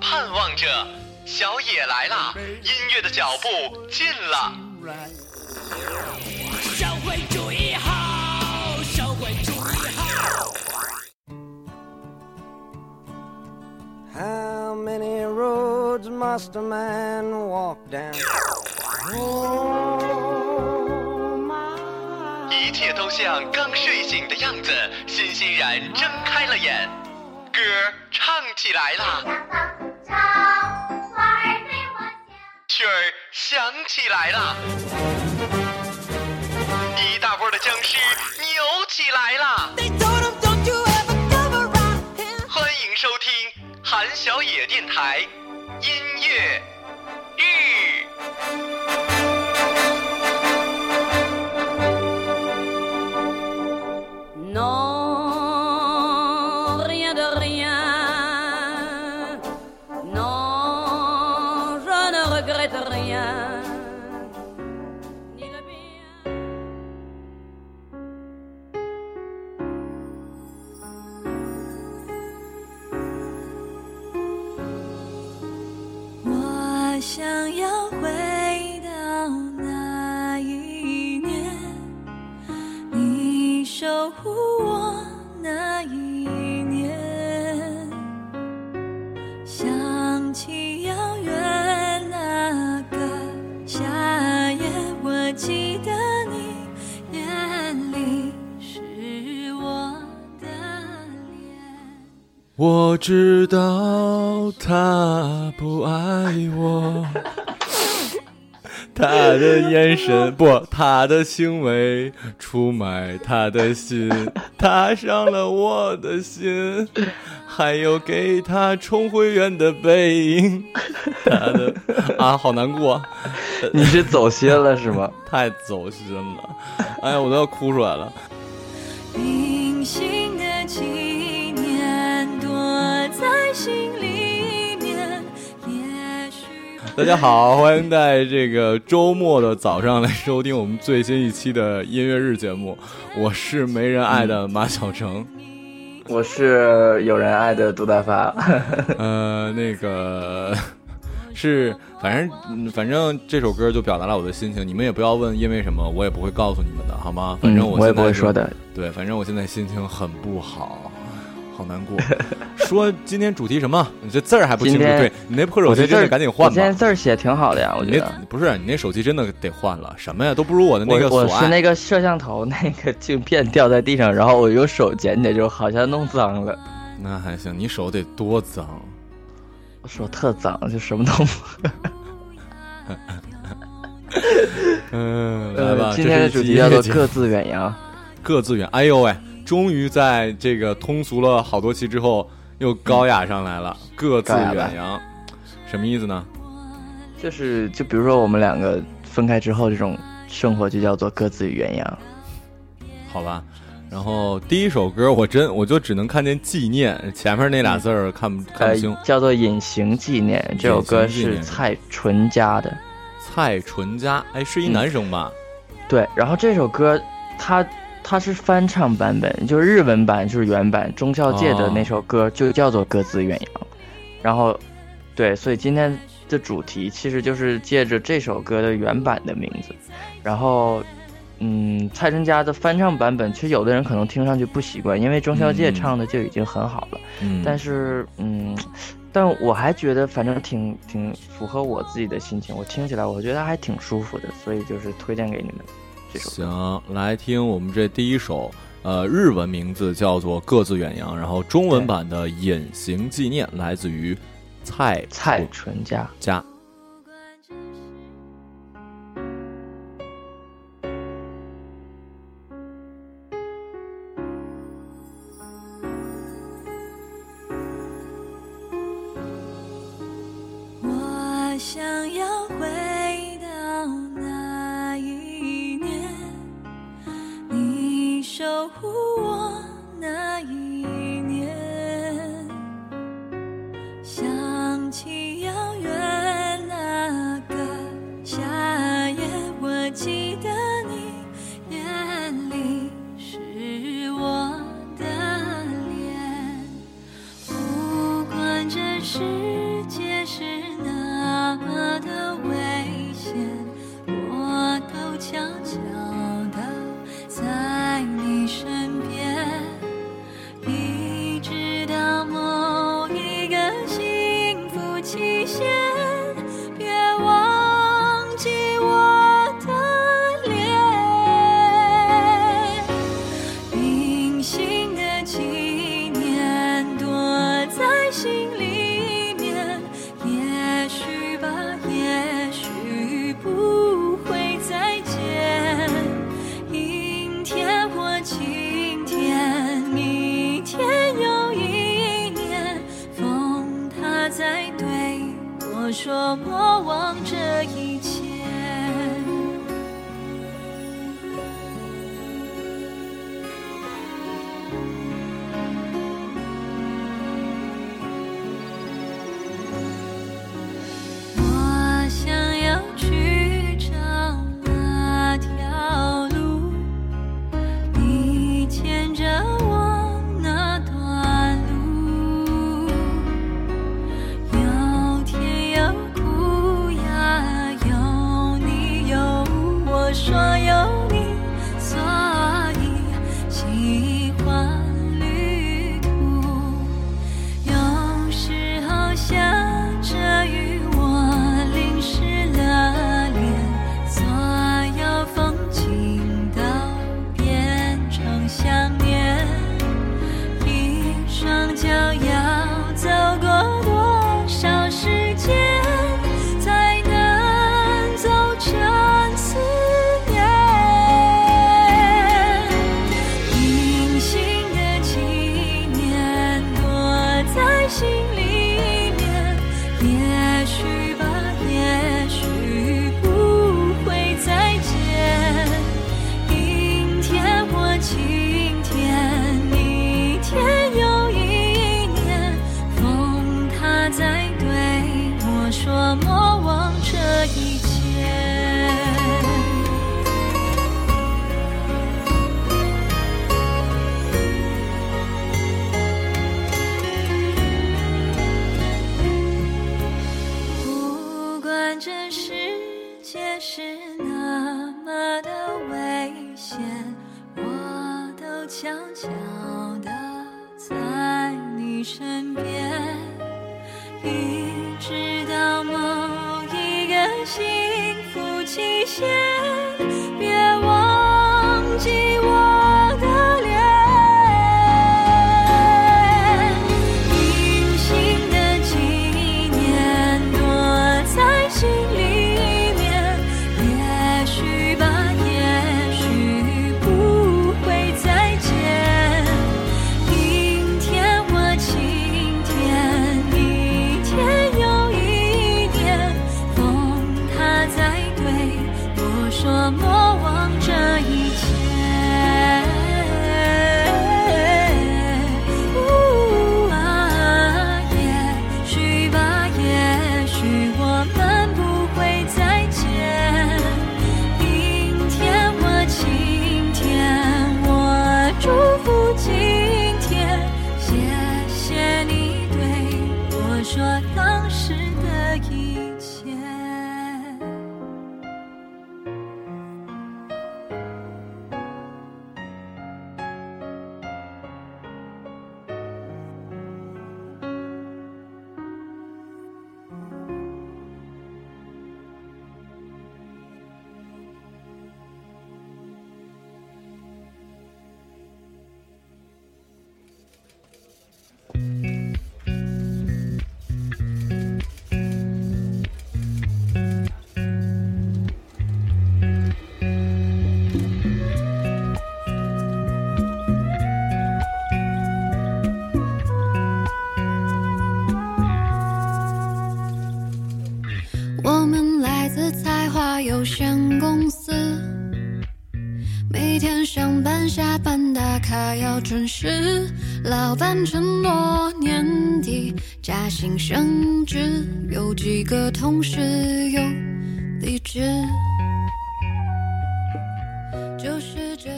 盼望着，小野来啦！音乐的脚步近了。社会主义好，社会主义好。一切都像刚睡醒的样子，欣欣然睁开了眼。歌唱起来了，曲儿响起来了，一大波的僵尸扭起来了。欢迎收听韩小野电台音乐。mañana. 我知道他不爱我，他的眼神不，他的行为出卖他的心，他伤了我的心，还有给他充回员的背影，他的 啊，好难过，你是走心了是吗？太走心了，哎呀，我都要哭出来了。心里面，也许大家好，欢迎在这个周末的早上来收听我们最新一期的音乐日节目。我是没人爱的马小成，我是有人爱的杜大发。呃，那个是，反正反正这首歌就表达了我的心情。你们也不要问因为什么，我也不会告诉你们的，好吗？反正我也不会说的。对，反正我现在心情很不好。好难过，说今天主题什么？你这字儿还不清楚？对你那破手机，真是赶紧换吧！今天字儿写挺好的呀，我觉得不是你那手机真的得换了。什么呀，都不如我的那个。我是那个摄像头那个镜片掉在地上，然后我用手捡起来，就好像弄脏了。那还行，你手得多脏？我手特脏，就什么都。嗯，来吧，今天的主题叫做各自远洋。各自远，哎呦喂！终于在这个通俗了好多期之后，又高雅上来了。各自远扬，什么意思呢？就是就比如说我们两个分开之后，这种生活就叫做各自远扬。好吧，然后第一首歌，我真我就只能看见“纪念”前面那俩字儿，看不看不清。叫做《隐形纪念》，这首歌是蔡淳佳的。蔡淳佳，哎，是一男生吧？对。然后这首歌，他。它是翻唱版本，就是日文版，就是原版。中孝介的那首歌就叫做《鸽子远扬》，然后，对，所以今天的主题其实就是借着这首歌的原版的名字。然后，嗯，蔡淳佳的翻唱版本，其实有的人可能听上去不习惯，因为中孝介唱的就已经很好了。但是，嗯，但我还觉得，反正挺挺符合我自己的心情，我听起来我觉得还挺舒服的，所以就是推荐给你们。行，来听我们这第一首，呃，日文名字叫做《各自远洋》，然后中文版的《隐形纪念》来自于蔡蔡淳佳佳。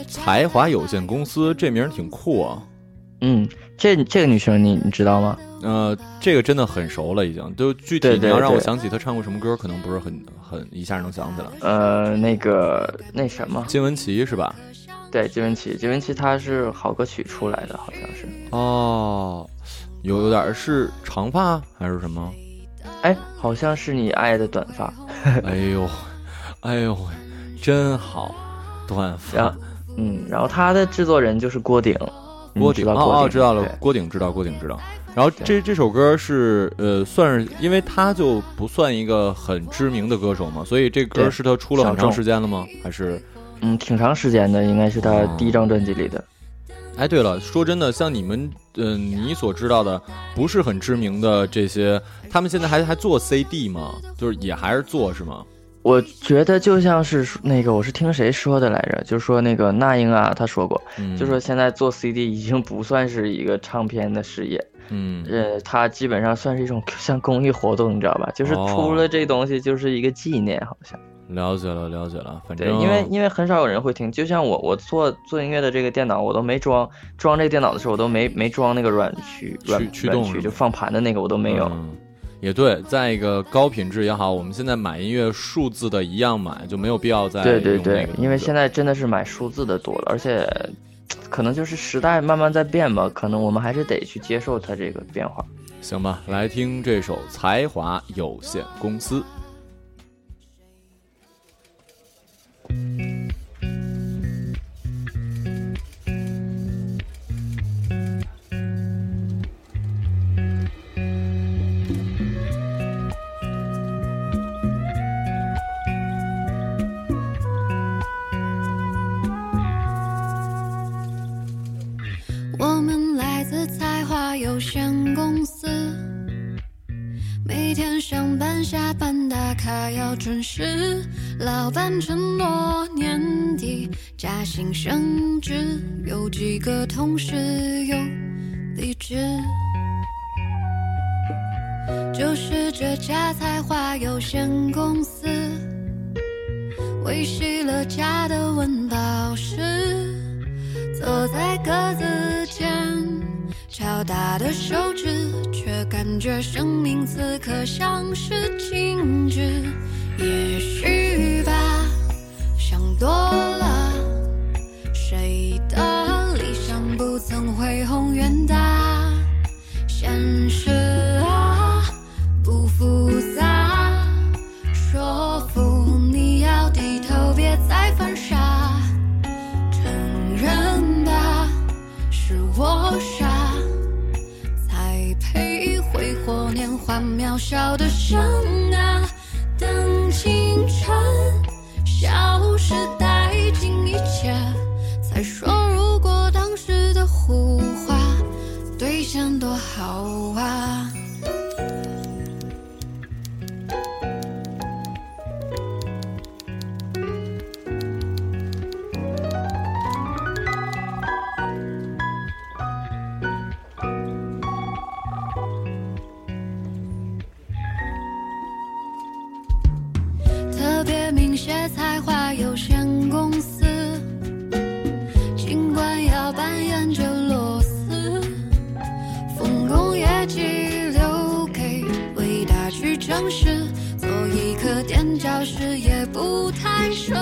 才华有限公司这名儿挺酷啊。嗯，这这个女生你你知道吗？呃，这个真的很熟了，已经都具体你要让我想起她唱过什么歌，可能不是很很一下能想起来。呃，那个那什么，金玟岐是吧？对金文岐，金文岐他是好歌曲出来的，好像是哦，有有点是长发还是什么？哎，好像是你爱的短发。哎呦，哎呦，真好，短发。嗯，然后他的制作人就是郭顶，郭顶哦哦知道了，郭顶知道郭顶知道。然后这这首歌是呃，算是因为他就不算一个很知名的歌手嘛，所以这歌是他出了很长时间了吗？还是？嗯，挺长时间的，应该是他第一张专辑里的。哎，对了，说真的，像你们，嗯，你所知道的不是很知名的这些，他们现在还还做 CD 吗？就是也还是做是吗？我觉得就像是那个，我是听谁说的来着？就是说那个那英啊，他说过，就说现在做 CD 已经不算是一个唱片的事业，嗯，呃，他基本上算是一种 像公益活动，你知道吧？就是出了这东西就是一个纪念，好像。了解了，了解了。反正，对，因为因为很少有人会听，就像我，我做做音乐的这个电脑，我都没装，装这电脑的时候，我都没没装那个软驱，软驱动，就放盘的那个，我都没有。也对，再一个高品质也好，我们现在买音乐数字的一样买，就没有必要再。对对对，因为现在真的是买数字的多了，而且，可能就是时代慢慢在变吧，可能我们还是得去接受它这个变化。行吧，来听这首《才华有限公司》。他要准时，老板承诺年底加薪升职，有几个同事有离职，就是这家才华有限公司，维系了家的温饱时，坐在各自。敲打的手指，却感觉生命此刻像是静止。也许。渺小的生命。教室也不太熟。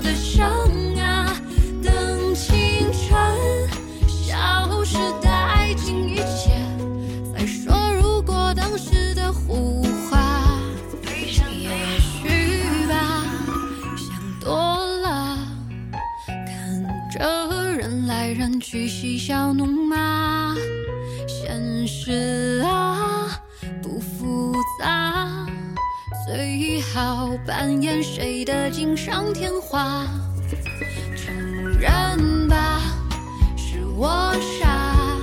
的伤啊，等青春消失殆尽一切，再说如果当时的胡话，也许吧，想多了，看着人来人去，嬉笑怒骂，现实。好扮演谁的锦上添花？承认吧，是我傻，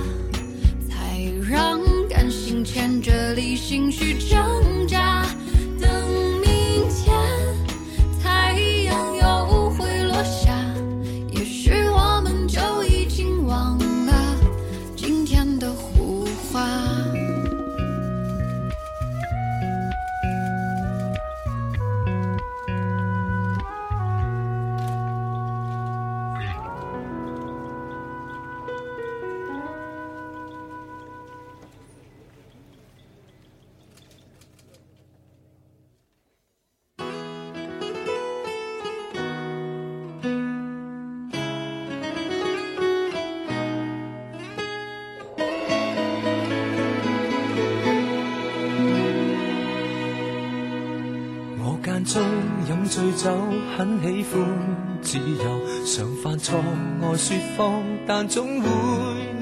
才让感性牵着理性去挣扎。醉酒很喜欢自由，常犯错爱说谎，但总会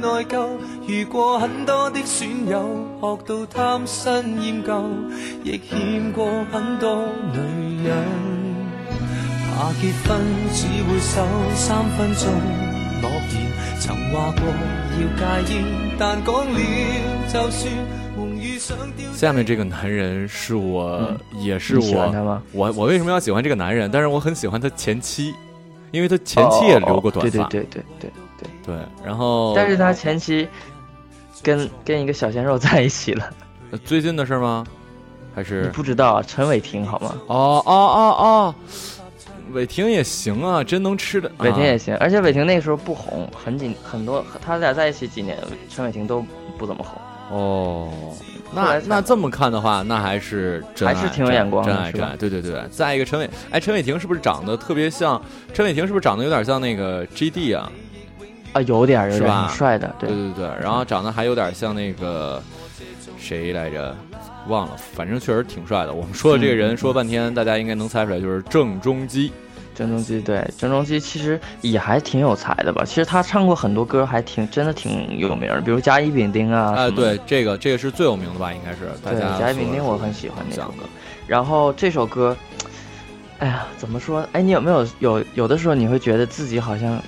内疚。遇过很多的损友，学到贪新厌旧，亦欠过很多女人。怕结婚只会守三分钟诺言，曾话过要戒烟，但讲了就算。下面这个男人是我，也是我。喜欢他吗？我我为什么要喜欢这个男人？但是我很喜欢他前妻，因为他前妻也留过短发。对对对对对对。对，然后。但是他前妻跟跟一个小鲜肉在一起了。最近的事吗？还是你不知道陈伟霆好吗？哦哦哦哦，伟霆也行啊，真能吃的。伟霆也行，而且伟霆那个时候不红，很紧很多，他俩在一起几年，陈伟霆都不怎么红。哦。那那这么看的话，那还是还是挺有眼光，真爱真爱，对对对。再一个，陈伟，哎，陈伟霆是不是长得特别像？陈伟霆是不是长得有点像那个 GD 啊？啊，有点，有点，挺帅的，对对对对。然后长得还有点像那个谁来着？忘了，反正确实挺帅的。我们说的这个人，说半天，大家应该能猜出来，就是郑中基。郑中基对，郑中基其实也还挺有才的吧。其实他唱过很多歌，还挺真的挺有名的，比如《甲乙丙丁》啊。哎，对，这个这个是最有名的吧？应该是。对，甲乙丙丁我很喜欢那首歌。然后这首歌，哎呀，怎么说？哎，你有没有有有的时候你会觉得自己好像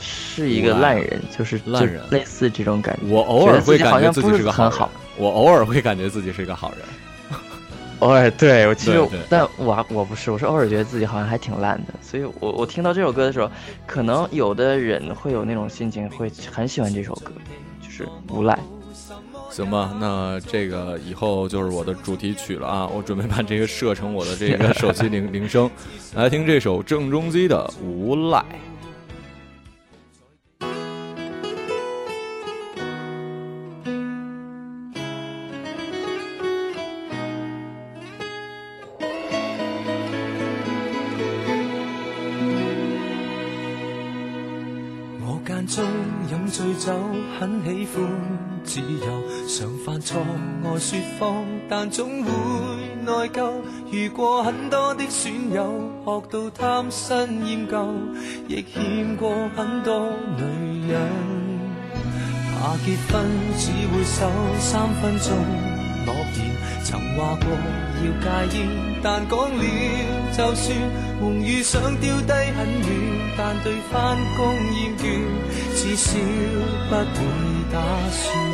是一个烂人，就是烂人，类似这种感觉。我偶尔会感觉自己是个很好。我偶尔会感觉自己是一个好人。偶尔对我其实，但我我不是，我是偶尔觉得自己好像还挺烂的，所以我我听到这首歌的时候，可能有的人会有那种心情，会很喜欢这首歌，就是无赖。行吧，那这个以后就是我的主题曲了啊！我准备把这个设成我的这个手机铃 铃声，来听这首郑中基的《无赖》。过很多的损友，学到贪新厌旧，亦欠过很多女人。怕结婚只会守三分钟诺言，曾话过要戒烟，但讲了就算。梦与想丢低很远，但对翻工厌倦，至少不会打算。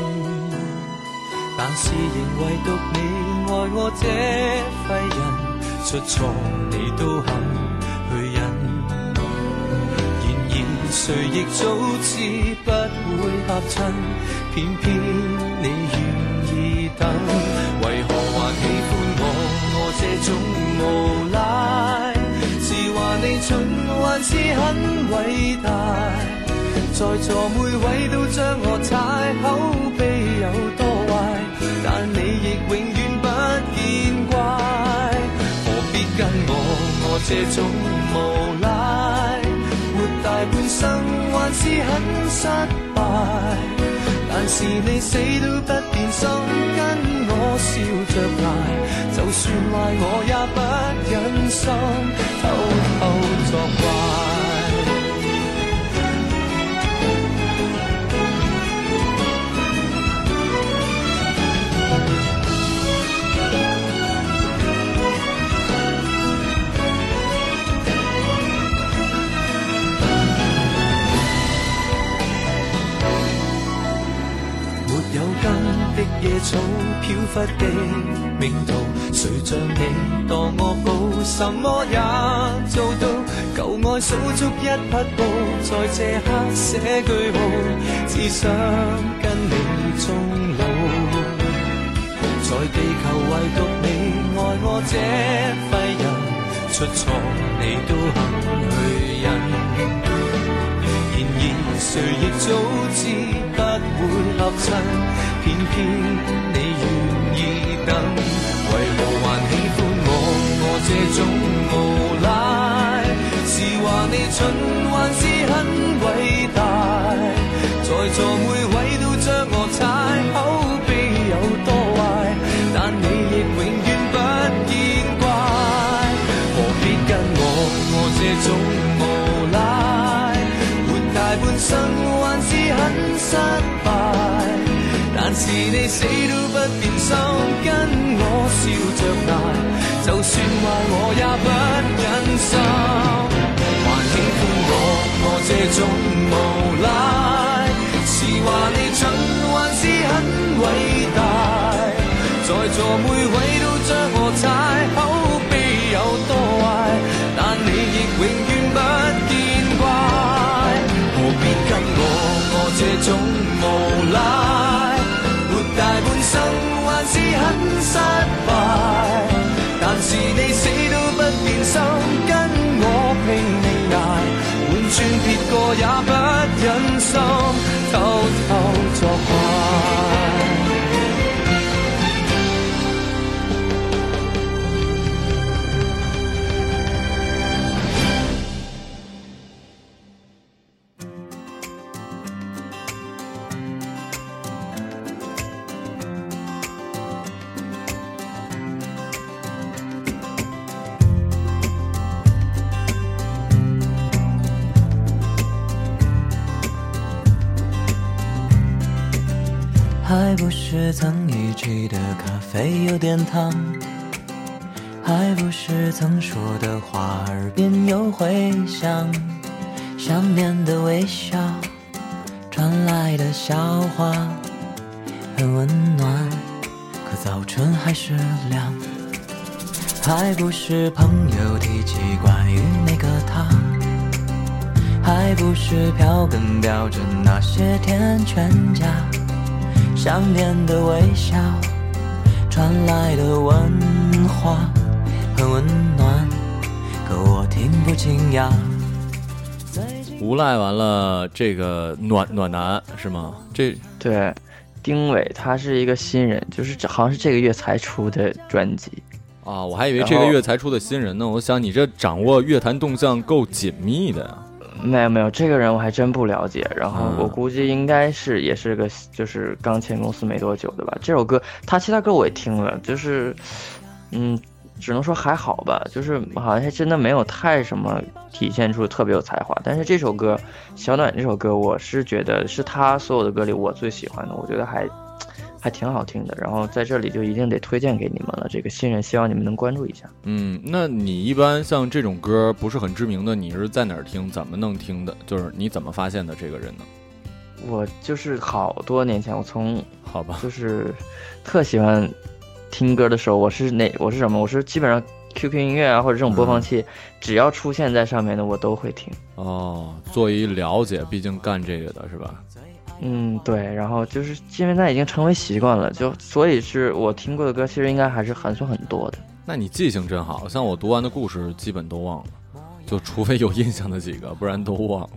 但是仍唯独你爱我这废人。出错你都肯去忍，然而谁亦早知不会合衬，偏偏你愿意等，为何还喜欢我？我这种无赖，是话你蠢还是很伟大？在座每位都将我踩口碑有多坏，但你亦永远。这种无赖，活大半生还是很失败。但是你死都不变心，跟我笑着赖，就算赖我也不忍心偷偷作怪。野草漂忽的命途，谁像你当恶报，什么也做到。旧爱数足一匹步，在这刻写句号，只想跟你终老。在地球唯独你爱我这废人，出错你都肯去忍。然而谁亦早知不会合衬。天，你願意等？為何還喜歡我？我這種無賴，是話你蠢，還是很偉大？在座每位都將我踩，口碑有多壞？但你亦永遠不見怪，何必跟我我這種無賴，活大半生還是很失敗。但是你死都不变心，跟我笑着挨，就算坏我也不忍心。还喜欢我我这种无赖，是话你蠢还是很伟大？在座每位都将我踩，口碑有多坏，但你亦永远不见怪。何必跟我我这种无赖？大半生。有点烫，还不是曾说的话耳边又回响，想念的微笑，传来的笑话，很温暖，可早晨还是凉。还不是朋友提起关于那个他，还不是票根标着那些天全家，想念的微笑。传来的很温暖，可我听不清呀。无赖完了，这个暖暖男是吗？这对丁伟他是一个新人，就是好像是这个月才出的专辑啊！我还以为这个月才出的新人呢。我想你这掌握乐坛动向够紧密的呀。没有没有，这个人我还真不了解。然后我估计应该是也是个就是刚签公司没多久的吧。这首歌他其他歌我也听了，就是，嗯，只能说还好吧。就是好像还真的没有太什么体现出特别有才华。但是这首歌，小暖这首歌，我是觉得是他所有的歌里我最喜欢的。我觉得还。还挺好听的，然后在这里就一定得推荐给你们了。这个新人，希望你们能关注一下。嗯，那你一般像这种歌不是很知名的，你是在哪儿听？怎么能听的？就是你怎么发现的这个人呢？我就是好多年前，我从好吧，就是特喜欢听歌的时候，我是哪？我是什么？我是基本上 QQ 音乐啊，或者这种播放器，只要出现在上面的，我都会听。哦，做一了解，毕竟干这个的是吧？嗯，对，然后就是因为那已经成为习惯了，就所以是我听过的歌，其实应该还是很算很多的。那你记性真好，像我读完的故事基本都忘了，就除非有印象的几个，不然都忘了。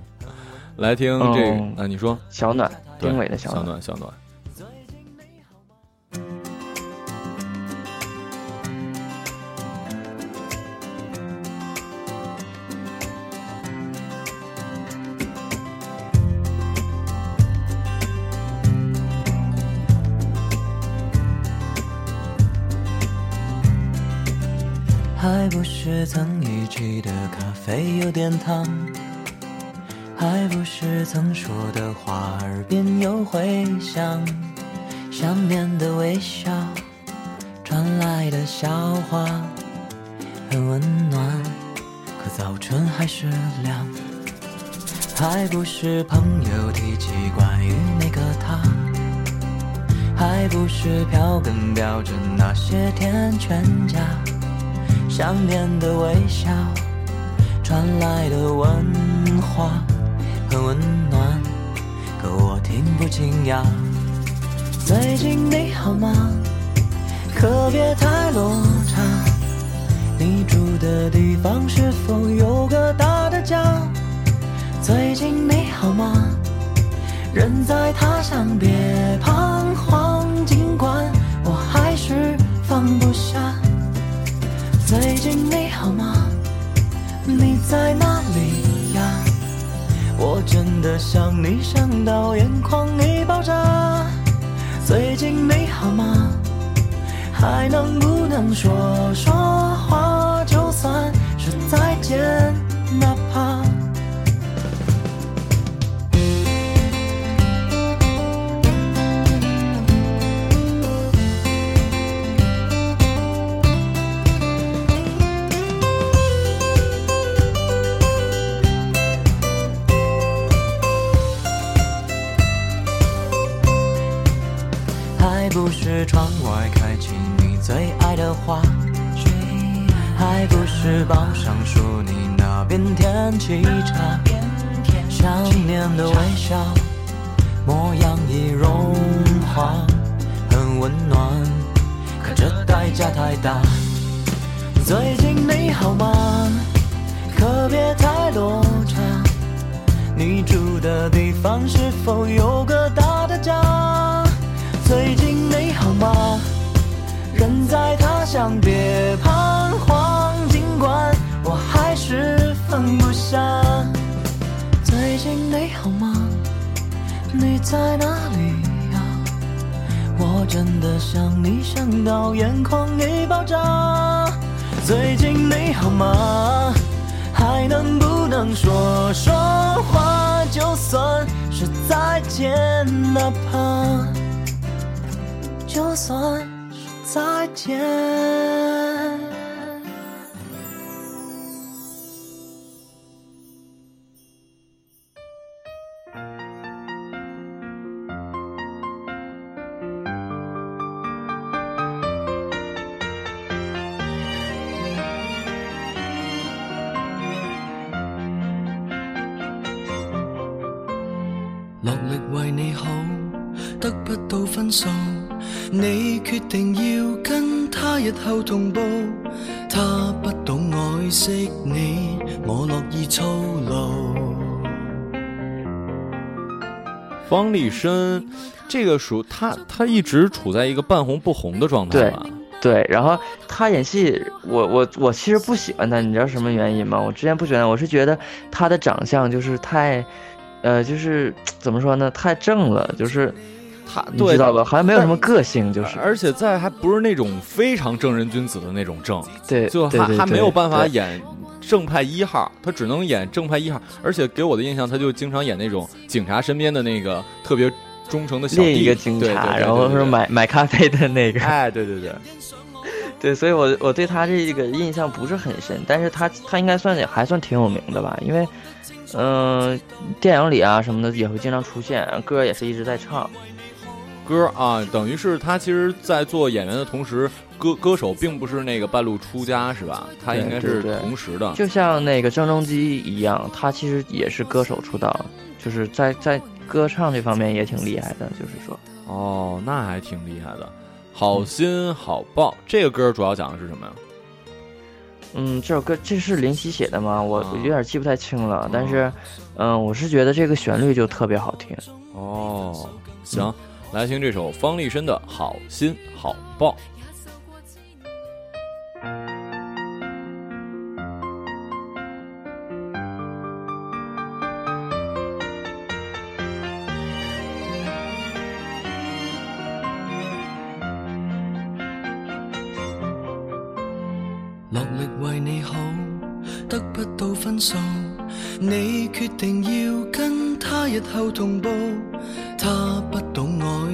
来听这，个，啊，你说小暖，丁伟的小暖，小暖，小暖。还不是曾一起的咖啡有点烫，还不是曾说的话耳边又回响，想念的微笑，传来的笑话，很温暖，可早春还是凉。还不是朋友提起关于那个他，还不是票根标着那些天全家。想念的微笑传来的问话很温暖，可我听不清呀。最近你好吗？可别太落差。你住的地方是否有个大的家？最近你好吗？人在他乡别彷徨，尽管我还是放不最近你好吗？你在哪里呀？我真的想你，想到眼眶已爆炸。最近你好吗？还能不能说说话？就算是再见，哪怕。翅膀上说你那边天气差，想念的微笑模样已融化，很温暖，可这代价太大。最近你好吗？可别太落差，你住的地方是否有？在哪里呀？我真的想你，想到眼眶已爆炸。最近你好吗？还能不能说说话？就算是再见，哪怕就算是再见。方力申，这个属他他一直处在一个半红不红的状态对，然后他演戏，我我我其实不喜欢他，你知道什么原因吗？我之前不喜欢，我是觉得他的长相就是太，呃，就是怎么说呢，太正了，就是。他你知道吧？好像没有什么个性，就是，而且在还不是那种非常正人君子的那种正，对，就还还没有办法演正派一号，他只能演正派一号。而且给我的印象，他就经常演那种警察身边的那个特别忠诚的小弟，一个警察，然后是买买咖啡的那个。哎，对对对，对，所以我我对他这个印象不是很深，但是他他应该算也还算挺有名的吧？因为嗯，电影里啊什么的也会经常出现，歌也是一直在唱。歌啊，等于是他其实，在做演员的同时，歌歌手并不是那个半路出家，是吧？他应该是同时的。就像那个郑中基一样，他其实也是歌手出道，就是在在歌唱这方面也挺厉害的。就是说，哦，那还挺厉害的。好心好报，这个歌主要讲的是什么呀？嗯，这首歌这是林夕写的吗？我我有点记不太清了，但是，嗯，我是觉得这个旋律就特别好听。哦，行。来听这首方力申的好心好报。落力为你好，得不到分手，你决定要跟他日后同步，他。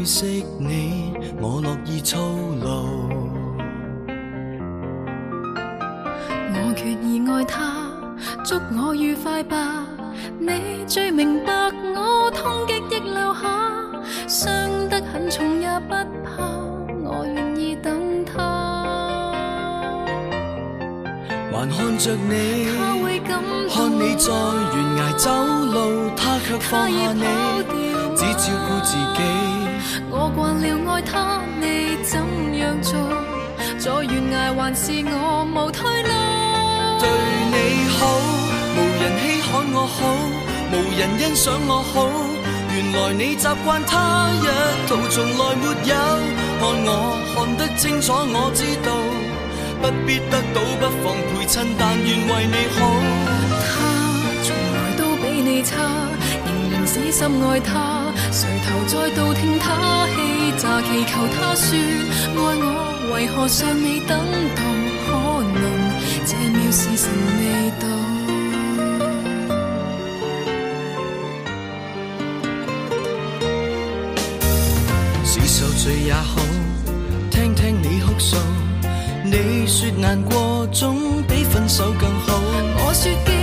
识你，我乐意操劳。我决意爱他，祝我愉快吧。你最明白我，痛极亦留下，伤得很重也不怕。我愿意等他，还看着你，他看你在悬崖走路，他却放下你，只照顾自己。惯了愛他，你怎樣做？在悬崖還是我無退路。對你好，無人稀罕我好，無人欣賞我好。原來你習慣他，一套，從來沒有看我看得清楚，我知道不必得到，不妨陪衬，但願為你好。他從來都比你差，仍然死心愛他。垂头再度听他戏杂，祈求他说爱我，为何尚未等到？可能这秒事辰未到，是受罪也好，听听你哭诉，你说难过总比分手更好。我说。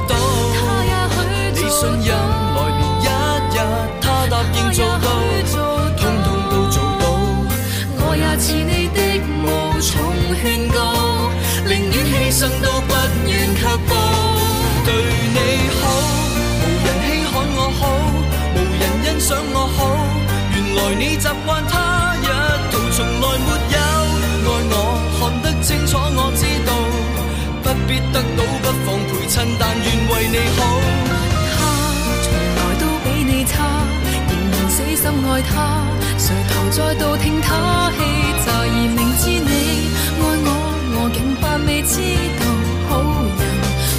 到，你信任来年一日，他答应做到，通通都做到。我也似你的无从劝告，宁愿牺牲都不愿给步。对你好，无人稀罕我好，无人欣赏我好，原来你习惯他一套，从来没有爱我看得清楚，我知。得到不妨陪衬，但愿为你好。他从来都比你差，仍然死心爱他。谁求再度听他戏诈，而明知你爱我，我竟还未知道。好人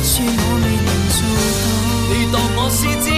恕我未能做到。你当我是？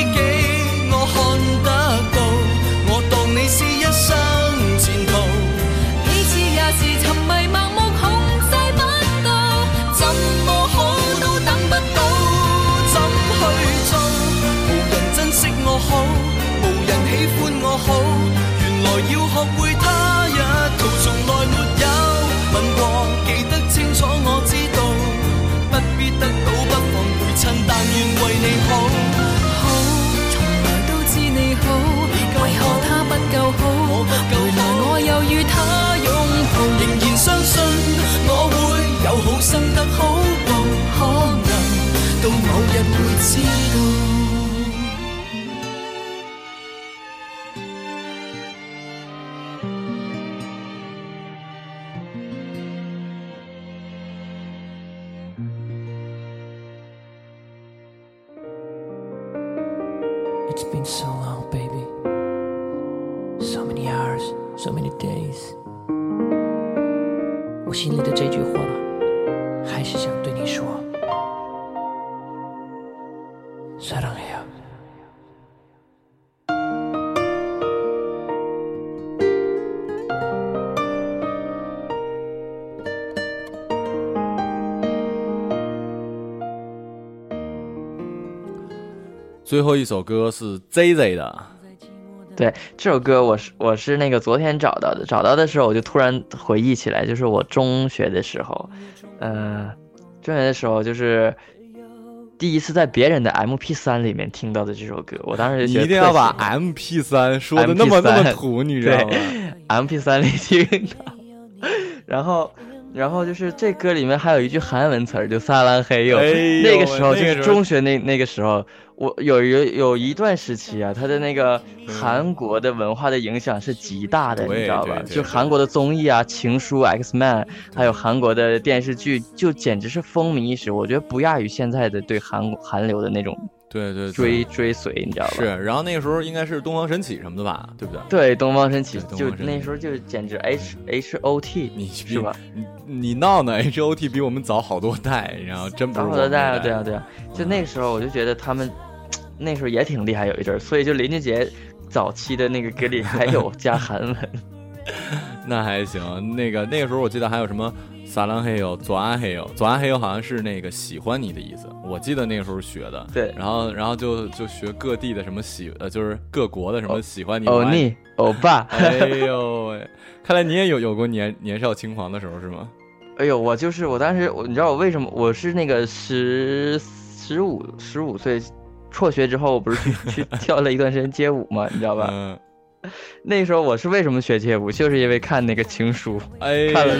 得好我心里的这句话。还是想对你说。사랑해요。 最后一首歌是 Z Z 的，对这首歌，我是我是那个昨天找到的，找到的时候我就突然回忆起来，就是我中学的时候， 嗯，中学的时候就是第一次在别人的 M P 三里面听到的这首歌，我当时就觉得一定要把 M P 三说的那么那么土，你知道吗？M P 三里听的，然后。然后就是这歌里面还有一句韩文词儿，就撒浪嘿哟。那个时候就是中学那那个时候，我有有有一段时期啊，它的那个韩国的文化的影响是极大的，你知道吧？就韩国的综艺啊、情书、X Man，还有韩国的电视剧，就简直是风靡一时。我觉得不亚于现在的对韩韩流的那种。对对追追随，你知道吧？是，然后那个时候应该是东方神起什么的吧，对不对？对，东方神起就那时候就简直 H H O T，你是吧？你你闹呢？H O T 比我们早好多代，你知道？早好多代啊，对啊对啊。就那个时候我就觉得他们 那时候也挺厉害，有一阵儿。所以就林俊杰早期的那个歌里 还有加韩文。那还行，那个那个时候我记得还有什么撒浪嘿呦，左岸嘿呦，左岸嘿呦，好像是那个喜欢你的意思。我记得那个时候学的，对，然后然后就就学各地的什么喜，呃，就是各国的什么喜欢你，欧尼，欧巴。哎呦，看来你也有有过年年少轻狂的时候，是吗？哎呦，我就是我当时，你知道我为什么？我是那个十十五十五岁辍学之后，不是去去跳 了一段时间街舞嘛，你知道吧？嗯。那时候我是为什么学街舞，就是因为看那个《情书》，看了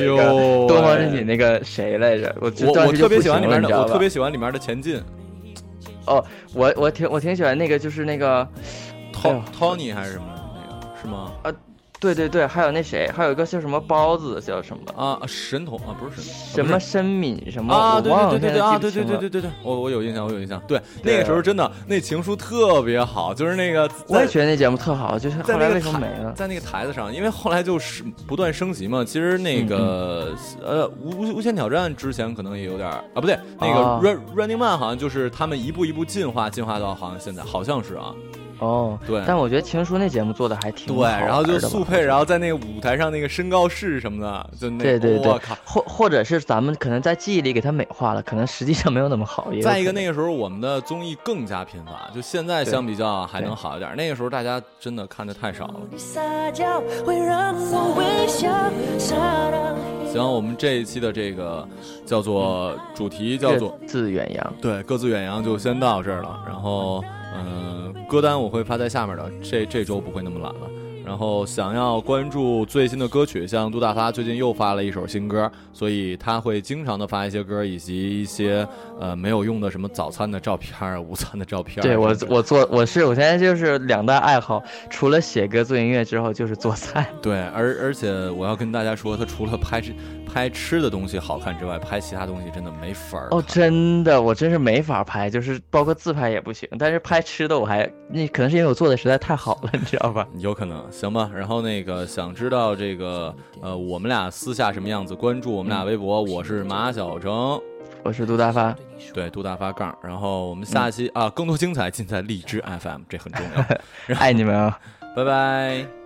东方神起那个谁来着？我我特别喜欢里面的我特别喜欢里面的前进。哦，我我挺我挺喜欢那个就是那个，Tony 还是什么那个是吗？对对对，还有那谁，还有一个叫什么包子，叫什么啊？神童啊，不是神童，什么申敏什么啊？对对对对对对对对对对，我我有印象，我有印象。对，那个时候真的那情书特别好，就是那个我也觉得那节目特好，就是后来为什么没了？在那个台子上，因为后来就是不断升级嘛。其实那个呃，无无无限挑战之前可能也有点啊，不对，那个 Running Man 好像就是他们一步一步进化，进化到好像现在好像是啊。哦，对，但我觉得《情书》那节目做的还挺好的。对，然后就速配，然后在那个舞台上那个身高是什么的，就那。对对对。我靠。或或者是咱们可能在记忆里给他美化了，可能实际上没有那么好。再一个，那个时候我们的综艺更加频繁，就现在相比较还能好一点。那个时候大家真的看的太少了。行，我们这一期的这个叫做主题叫做“各自远扬”。对，各自远扬就先到这儿了，然后。嗯，歌单我会发在下面的。这这周不会那么懒了。然后想要关注最新的歌曲，像杜大发最近又发了一首新歌，所以他会经常的发一些歌，以及一些呃没有用的什么早餐的照片、午餐的照片。对我，我做我是我现在就是两大爱好，除了写歌做音乐之后，就是做菜。对，而而且我要跟大家说，他除了拍拍吃的东西好看之外，拍其他东西真的没法儿。哦，真的，我真是没法拍，就是包括自拍也不行。但是拍吃的我还那可能是因为我做的实在太好了，你知道吧？有可能。行吧，然后那个想知道这个，呃，我们俩私下什么样子？关注我们俩微博，我是马小成，我是杜大发，对，杜大发杠。然后我们下期啊，更多精彩尽在荔枝 FM，这很重要，爱你们啊，拜拜。